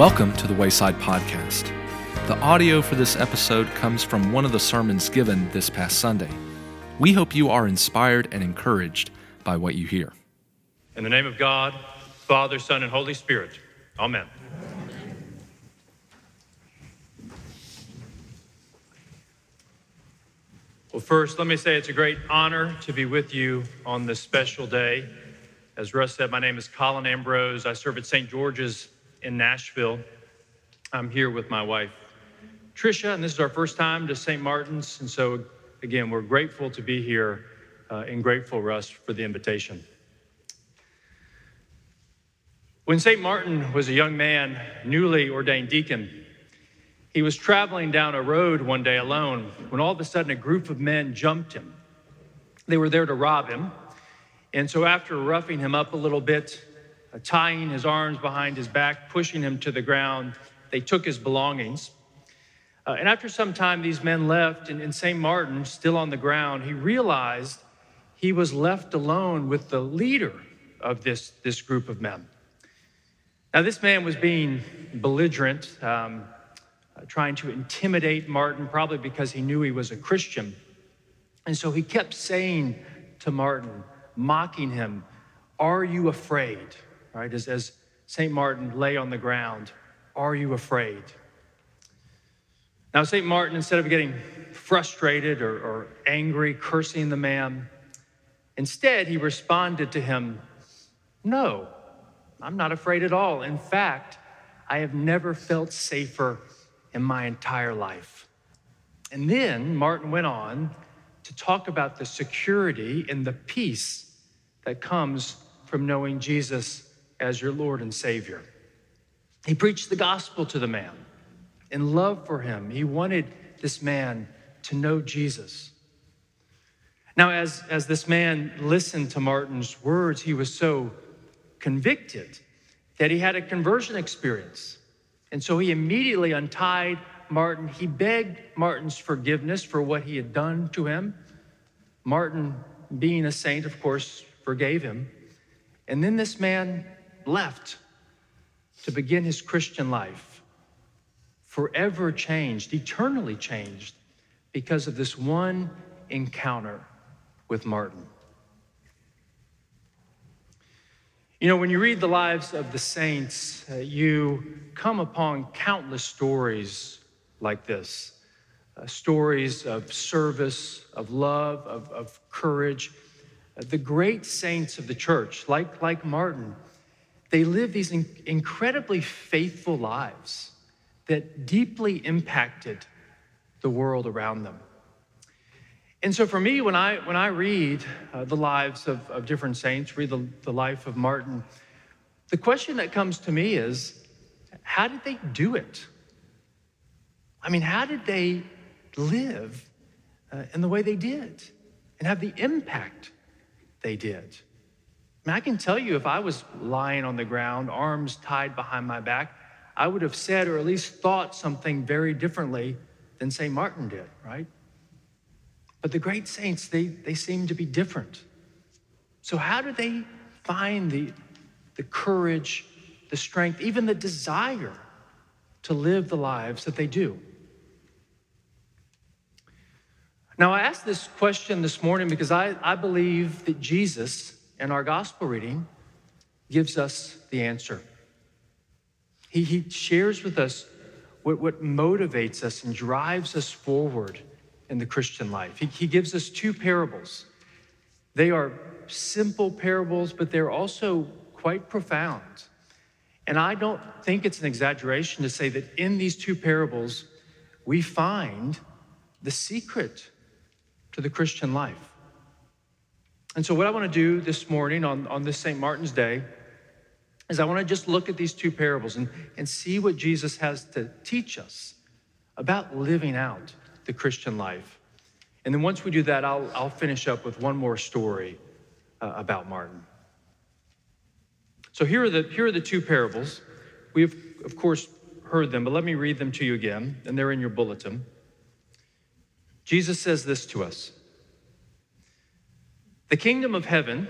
Welcome to the Wayside Podcast. The audio for this episode comes from one of the sermons given this past Sunday. We hope you are inspired and encouraged by what you hear. In the name of God, Father, Son, and Holy Spirit. Amen. Well, first, let me say it's a great honor to be with you on this special day. As Russ said, my name is Colin Ambrose. I serve at St. George's in Nashville. I'm here with my wife, Tricia, and this is our first time to St. Martin's. And so, again, we're grateful to be here uh, and grateful, Russ, for the invitation. When St. Martin was a young man, newly ordained deacon, he was traveling down a road one day alone when all of a sudden a group of men jumped him. They were there to rob him. And so, after roughing him up a little bit, tying his arms behind his back, pushing him to the ground. They took his belongings. Uh, and after some time, these men left, and, and St. Martin, still on the ground, he realized he was left alone with the leader of this, this group of men. Now, this man was being belligerent, um, uh, trying to intimidate Martin, probably because he knew he was a Christian. And so he kept saying to Martin, mocking him, Are you afraid? Right? As, as St. Martin lay on the ground, are you afraid? Now, St. Martin, instead of getting frustrated or, or angry, cursing the man, instead he responded to him, No, I'm not afraid at all. In fact, I have never felt safer in my entire life. And then Martin went on to talk about the security and the peace that comes from knowing Jesus as your Lord and Savior. He preached the gospel to the man in love for him. He wanted this man to know Jesus. Now, as, as this man listened to Martin's words, he was so convicted that he had a conversion experience. And so he immediately untied Martin. He begged Martin's forgiveness for what he had done to him. Martin, being a saint, of course, forgave him. And then this man left to begin his Christian life, forever changed, eternally changed, because of this one encounter with Martin. You know, when you read the lives of the saints, uh, you come upon countless stories like this uh, stories of service, of love, of, of courage. Uh, the great saints of the church, like, like Martin, they live these incredibly faithful lives that deeply impacted the world around them. And so for me, when I, when I read uh, the lives of, of different saints, read the, the life of Martin, the question that comes to me is how did they do it? I mean, how did they live uh, in the way they did and have the impact they did? I, can tell you if I was lying on the ground, arms tied behind my back, I would have said or at least thought something very differently than St. Martin did, right? But the great saints, they, they seem to be different. So, how do they find the, the courage, the strength, even the desire to live the lives that they do? Now, I asked this question this morning because I, I believe that Jesus and our gospel reading gives us the answer. He, he shares with us what, what motivates us and drives us forward in the Christian life. He, he gives us two parables. They are simple parables, but they're also quite profound. And I don't think it's an exaggeration to say that in these two parables, we find the secret to the Christian life. And so, what I want to do this morning on, on this St. Martin's Day is I want to just look at these two parables and, and see what Jesus has to teach us about living out the Christian life. And then, once we do that, I'll, I'll finish up with one more story uh, about Martin. So, here are, the, here are the two parables. We've, of course, heard them, but let me read them to you again, and they're in your bulletin. Jesus says this to us. The kingdom of heaven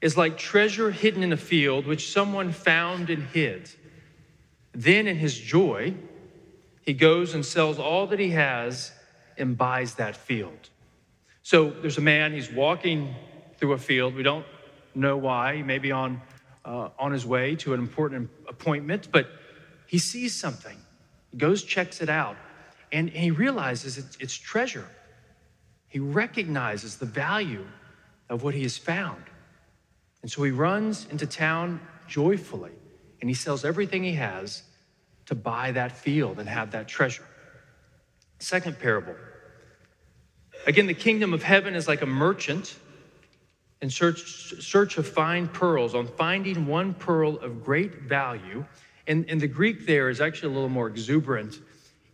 is like treasure hidden in a field, which someone found and hid. Then, in his joy, he goes and sells all that he has and buys that field. So there's a man, he's walking through a field. We don't know why. He may be on, uh, on his way to an important appointment, but he sees something. He goes, checks it out, and, and he realizes it's, it's treasure. He recognizes the value of what he has found. And so he runs into town joyfully and he sells everything he has to buy that field and have that treasure. Second parable. Again, the kingdom of heaven is like a merchant in search, search of fine pearls. On finding one pearl of great value, and, and the Greek there is actually a little more exuberant.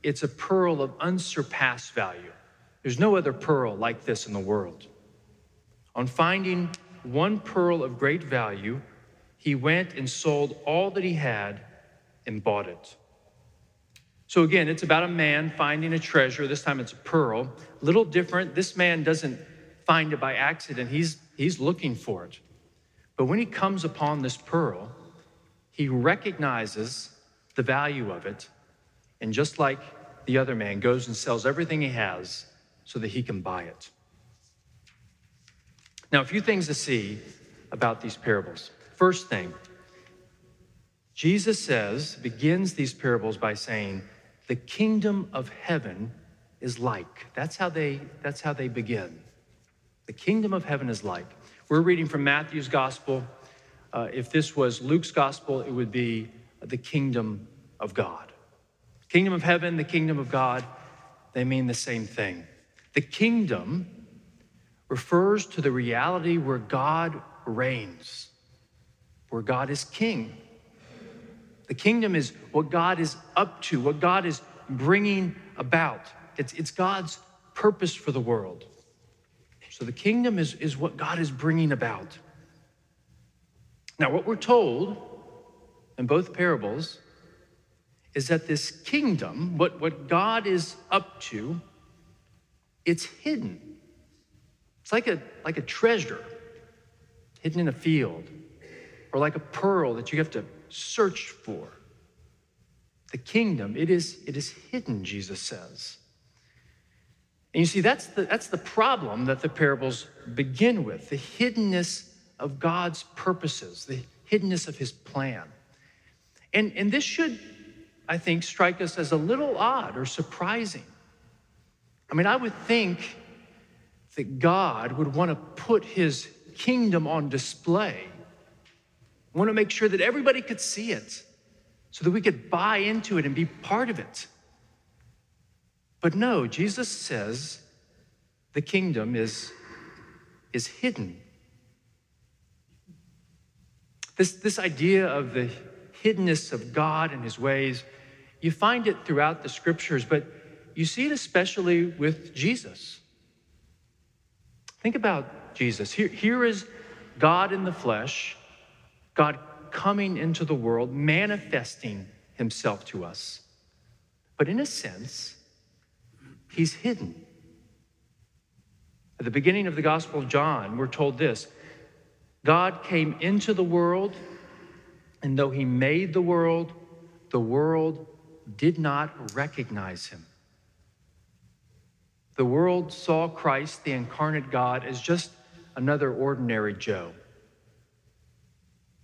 It's a pearl of unsurpassed value. There's no other pearl like this in the world. On finding one pearl of great value, he went and sold all that he had and bought it. So, again, it's about a man finding a treasure. This time it's a pearl. Little different. This man doesn't find it by accident, he's, he's looking for it. But when he comes upon this pearl, he recognizes the value of it. And just like the other man, goes and sells everything he has so that he can buy it. Now, a few things to see about these parables. First thing, Jesus says, begins these parables by saying, the kingdom of heaven is like. That's how they, that's how they begin. The kingdom of heaven is like. We're reading from Matthew's gospel. Uh, if this was Luke's gospel, it would be the kingdom of God. Kingdom of heaven, the kingdom of God, they mean the same thing. The kingdom refers to the reality where God reigns, where God is king. The kingdom is what God is up to, what God is bringing about. It's, it's God's purpose for the world. So the kingdom is, is what God is bringing about. Now, what we're told in both parables is that this kingdom, what, what God is up to, it's hidden. It's like a, like a treasure hidden in a field, or like a pearl that you have to search for. The kingdom, it is, it is hidden, Jesus says. And you see, that's the, that's the problem that the parables begin with the hiddenness of God's purposes, the hiddenness of his plan. And, and this should, I think, strike us as a little odd or surprising. I mean, I would think that God would want to put his kingdom on display, want to make sure that everybody could see it so that we could buy into it and be part of it. But no, Jesus says the kingdom is, is hidden. This, this idea of the hiddenness of God and his ways, you find it throughout the scriptures, but you see it especially with Jesus. Think about Jesus. Here, here is God in the flesh, God coming into the world, manifesting himself to us. But in a sense, he's hidden. At the beginning of the Gospel of John, we're told this God came into the world, and though he made the world, the world did not recognize him. The world saw Christ, the incarnate God, as just another ordinary Joe.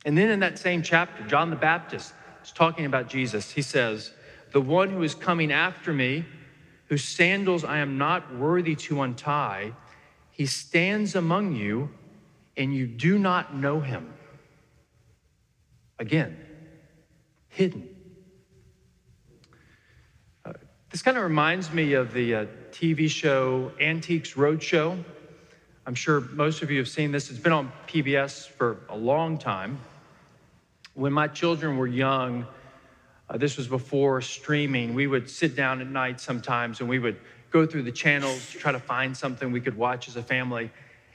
And then in that same chapter, John the Baptist is talking about Jesus. He says, The one who is coming after me, whose sandals I am not worthy to untie, he stands among you, and you do not know him. Again, hidden. Uh, this kind of reminds me of the uh, TV show Antiques Roadshow. I'm sure most of you have seen this. It's been on PBS for a long time. When my children were young, uh, this was before streaming, we would sit down at night sometimes and we would go through the channels to try to find something we could watch as a family.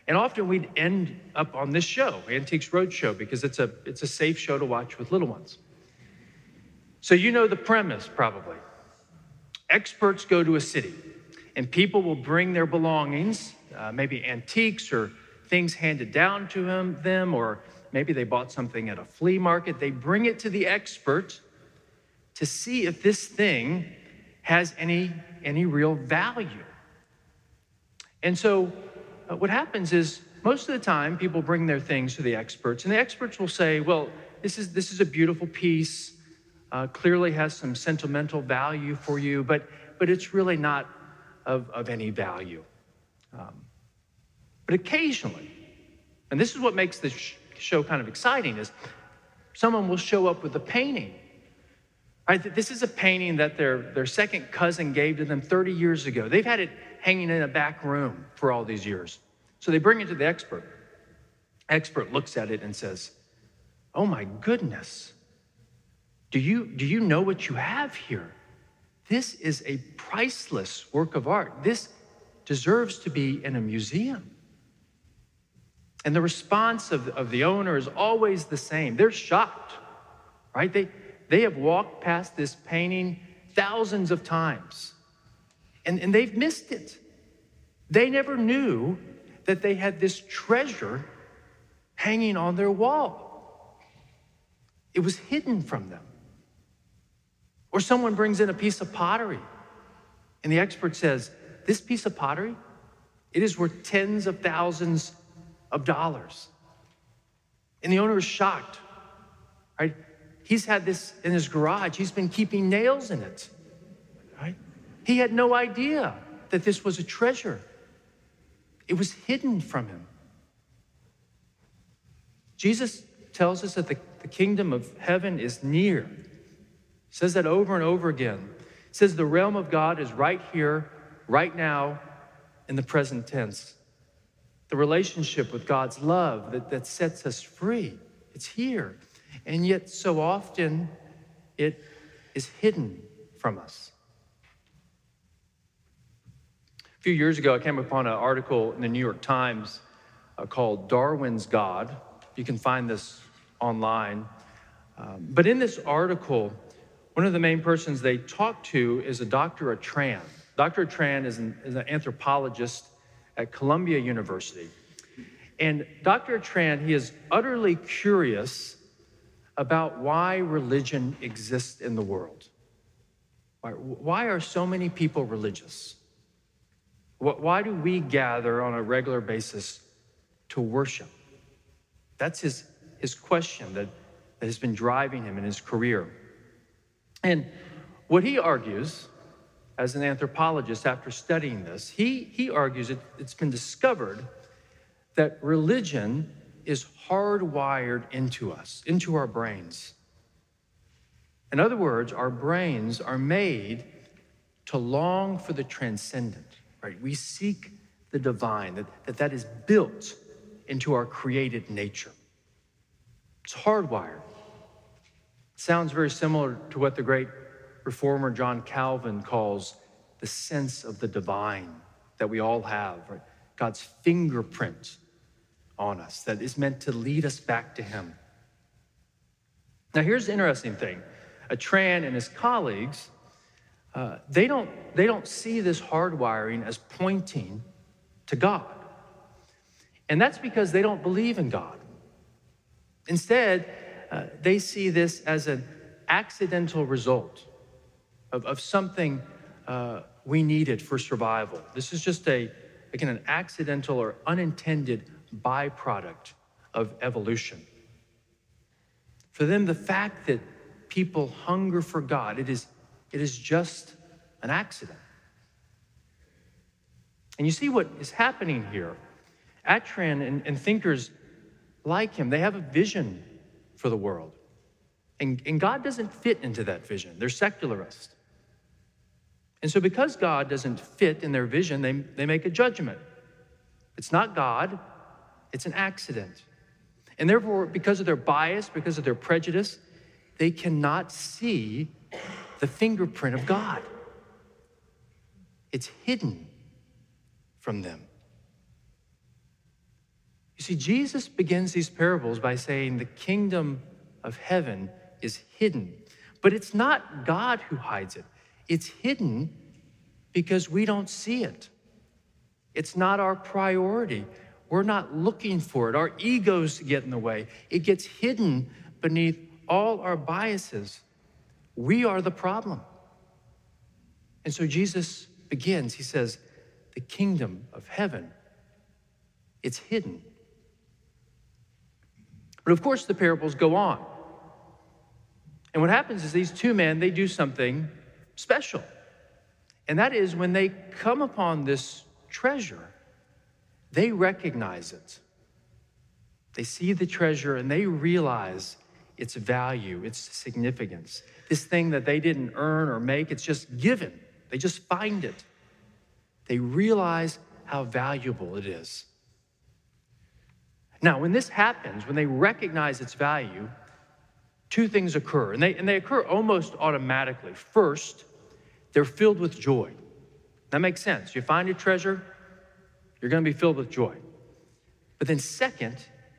And often we'd end up on this show, Antiques Roadshow, because it's a, it's a safe show to watch with little ones. So you know the premise probably. Experts go to a city and people will bring their belongings, uh, maybe antiques or things handed down to him, them, or maybe they bought something at a flea market. They bring it to the expert to see if this thing has any, any real value. And so, uh, what happens is most of the time people bring their things to the experts, and the experts will say, Well, this is, this is a beautiful piece, uh, clearly has some sentimental value for you, but, but it's really not of, of any value. Um, but occasionally, and this is what makes this show kind of exciting, is someone will show up with a painting. Right? This is a painting that their, their second cousin gave to them 30 years ago. They've had it hanging in a back room for all these years. So they bring it to the expert. Expert looks at it and says, Oh my goodness. Do you, do you know what you have here? This is a priceless work of art. This deserves to be in a museum. And the response of, of the owner is always the same. They're shocked, right? They, they have walked past this painting thousands of times and, and they've missed it. They never knew that they had this treasure hanging on their wall, it was hidden from them. Or someone brings in a piece of pottery, and the expert says, This piece of pottery, it is worth tens of thousands of dollars. And the owner is shocked, right? He's had this in his garage, he's been keeping nails in it, right? He had no idea that this was a treasure, it was hidden from him. Jesus tells us that the, the kingdom of heaven is near. Says that over and over again. Says the realm of God is right here, right now, in the present tense the relationship with God's love that, that sets us free. It's here. And yet, so often, it is hidden from us. A few years ago, I came upon an article in the New York Times uh, called Darwin's God. You can find this online. Um, but in this article, one of the main persons they talk to is a Dr. Atran. Dr. Atran is an, is an anthropologist at Columbia University. And Dr. Atran, he is utterly curious about why religion exists in the world. Why, why are so many people religious? Why do we gather on a regular basis to worship? That's his, his question that, that has been driving him in his career. And what he argues as an anthropologist after studying this, he, he argues it, it's been discovered that religion is hardwired into us, into our brains. In other words, our brains are made to long for the transcendent, right? We seek the divine, that that, that is built into our created nature. It's hardwired. Sounds very similar to what the great reformer John Calvin calls the sense of the divine that we all have, right? God's fingerprint on us that is meant to lead us back to Him. Now, here's the interesting thing Atran and his colleagues, uh, they, don't, they don't see this hardwiring as pointing to God. And that's because they don't believe in God. Instead, uh, they see this as an accidental result of, of something uh, we needed for survival. This is just a, again, an accidental or unintended byproduct of evolution. For them, the fact that people hunger for God, it is, it is just an accident. And you see what is happening here. Atran and, and thinkers like him, they have a vision for the world. And, and God doesn't fit into that vision. They're secularists. And so, because God doesn't fit in their vision, they, they make a judgment. It's not God, it's an accident. And therefore, because of their bias, because of their prejudice, they cannot see the fingerprint of God. It's hidden from them. You see, Jesus begins these parables by saying the kingdom of heaven is hidden. But it's not God who hides it, it's hidden because we don't see it. It's not our priority. We're not looking for it. Our egos get in the way. It gets hidden beneath all our biases. We are the problem. And so Jesus begins, he says, the kingdom of heaven, it's hidden. But of course, the parables go on. And what happens is these two men, they do something special. And that is when they come upon this treasure, they recognize it. They see the treasure and they realize its value, its significance. This thing that they didn't earn or make, it's just given. They just find it. They realize how valuable it is. Now, when this happens, when they recognize its value, two things occur, and they, and they occur almost automatically. First, they're filled with joy. That makes sense. You find a treasure, you're going to be filled with joy. But then, second,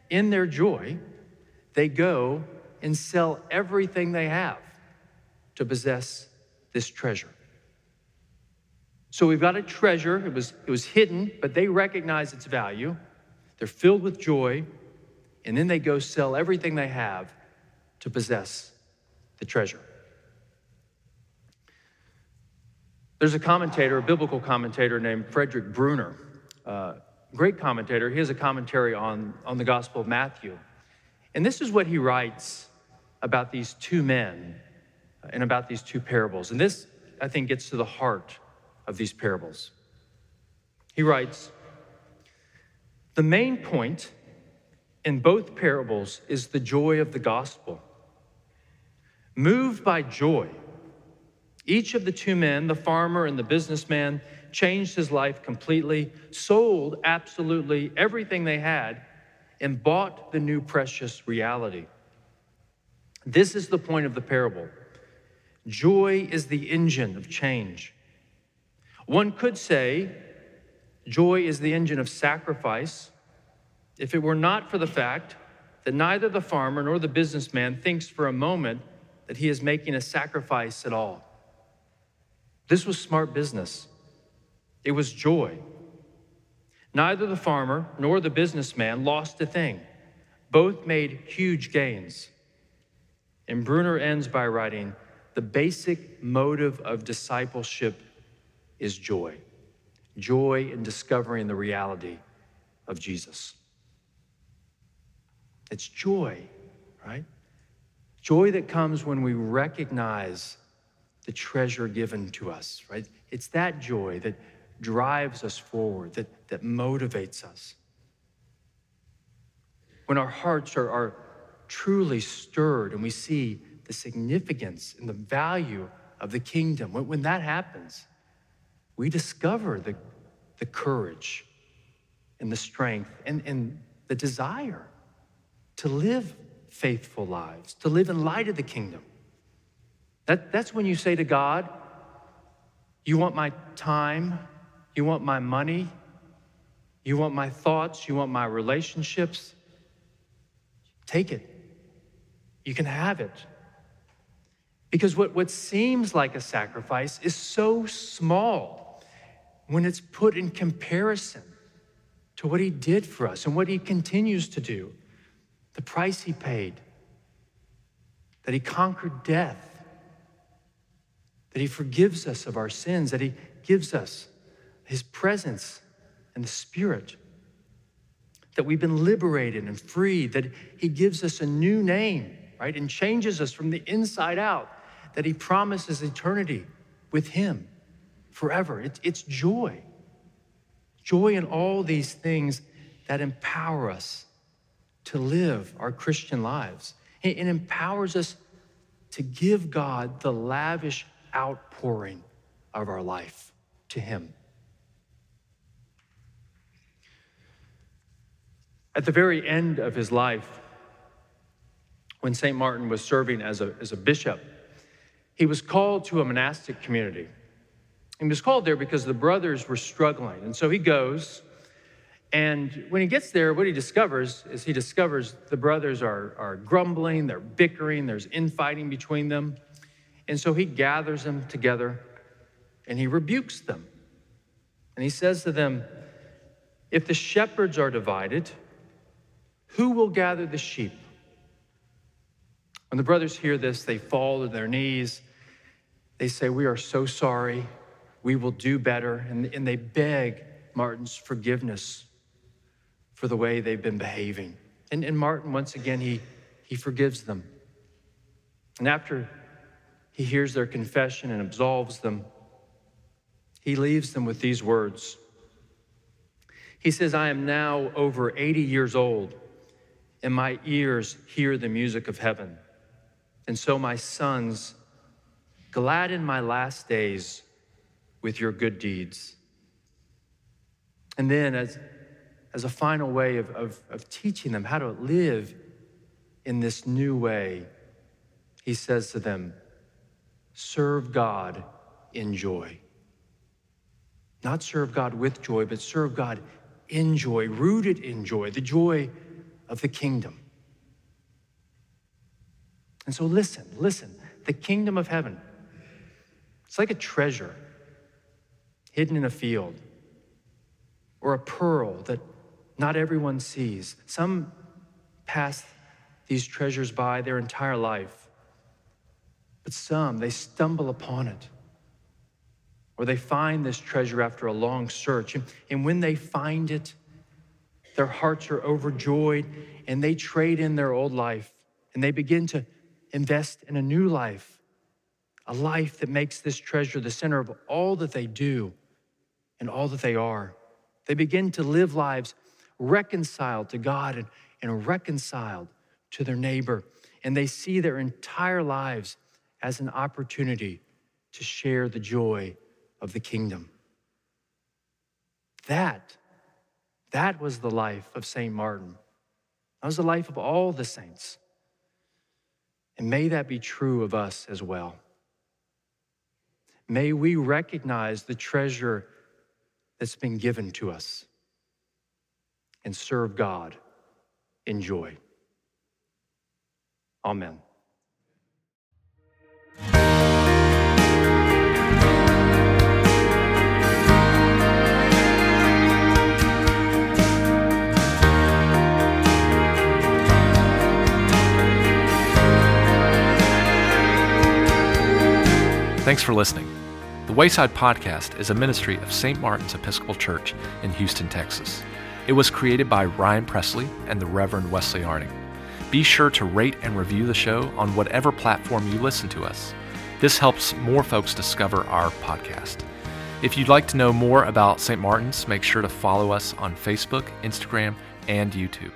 in their joy, they go and sell everything they have to possess this treasure. So we've got a treasure. It was, it was hidden, but they recognize its value. They're filled with joy, and then they go sell everything they have to possess the treasure. There's a commentator, a biblical commentator named Frederick Bruner, uh, great commentator. He has a commentary on, on the Gospel of Matthew. And this is what he writes about these two men and about these two parables. And this, I think, gets to the heart of these parables. He writes The main point in both parables is the joy of the gospel. Moved by joy, each of the two men, the farmer and the businessman, changed his life completely, sold absolutely everything they had, and bought the new precious reality. This is the point of the parable. Joy is the engine of change. One could say joy is the engine of sacrifice if it were not for the fact that neither the farmer nor the businessman thinks for a moment that he is making a sacrifice at all. This was smart business, it was joy. Neither the farmer nor the businessman lost a thing. Both made huge gains. And Bruner ends by writing the basic motive of discipleship is joy joy in discovering the reality of Jesus. It's joy, right? Joy that comes when we recognize the treasure given to us, right? It's that joy that drives us forward, that, that motivates us. When our hearts are, are truly stirred and we see the significance and the value of the kingdom, when, when that happens, we discover the, the courage and the strength and, and the desire to live faithful lives, to live in light of the kingdom. That, that's when you say to God, You want my time, you want my money, you want my thoughts, you want my relationships. Take it. You can have it. Because what, what seems like a sacrifice is so small when it's put in comparison to what he did for us and what he continues to do, the price he paid, that he conquered death, that he forgives us of our sins, that he gives us his presence and the Spirit, that we've been liberated and freed, that he gives us a new name, right, and changes us from the inside out that He promises eternity with Him forever. It's, it's joy. Joy in all these things that empower us to live our Christian lives. It, empowers us to give God the lavish outpouring of our life to Him. At the very end of his life, when St. Martin was serving as a, as a bishop, he was called to a monastic community. He was called there because the brothers were struggling. And so he goes, and when he gets there, what he discovers is he discovers the brothers are, are grumbling, they're bickering, there's infighting between them. And so he gathers them together and he rebukes them. And he says to them, If the shepherds are divided, who will gather the sheep? When the brothers hear this, they fall to their knees they say, We are so sorry. We will do better. And, and they beg Martin's forgiveness for the way they've been behaving. And, and Martin, once again, he, he forgives them. And after he hears their confession and absolves them, he leaves them with these words. He says, I am now over 80 years old, and my ears hear the music of heaven. And so, my sons, gladden my last days with your good deeds. And then, as, as a final way of, of, of teaching them how to live in this new way, he says to them, Serve God in joy. Not serve God with joy, but serve God in joy, rooted in joy, the joy of the kingdom. And so, listen, listen. The kingdom of heaven, it's like a treasure hidden in a field or a pearl that not everyone sees. Some pass these treasures by their entire life, but some, they stumble upon it or they find this treasure after a long search. And, when they find it, their hearts are overjoyed and they trade in their old life and they begin to invest in a new life, a life that makes this treasure the center of all that they do and all that they are. They begin to live lives reconciled to God and, and reconciled to their neighbor. And they see their entire lives as an opportunity to share the joy of the kingdom. That, that was the life of St. Martin. That was the life of all the saints. And may that be true of us as well. May we recognize the treasure that's been given to us and serve God in joy. Amen. Thanks for listening. The Wayside Podcast is a ministry of St. Martin's Episcopal Church in Houston, Texas. It was created by Ryan Presley and the Reverend Wesley Arning. Be sure to rate and review the show on whatever platform you listen to us. This helps more folks discover our podcast. If you'd like to know more about St. Martin's, make sure to follow us on Facebook, Instagram, and YouTube.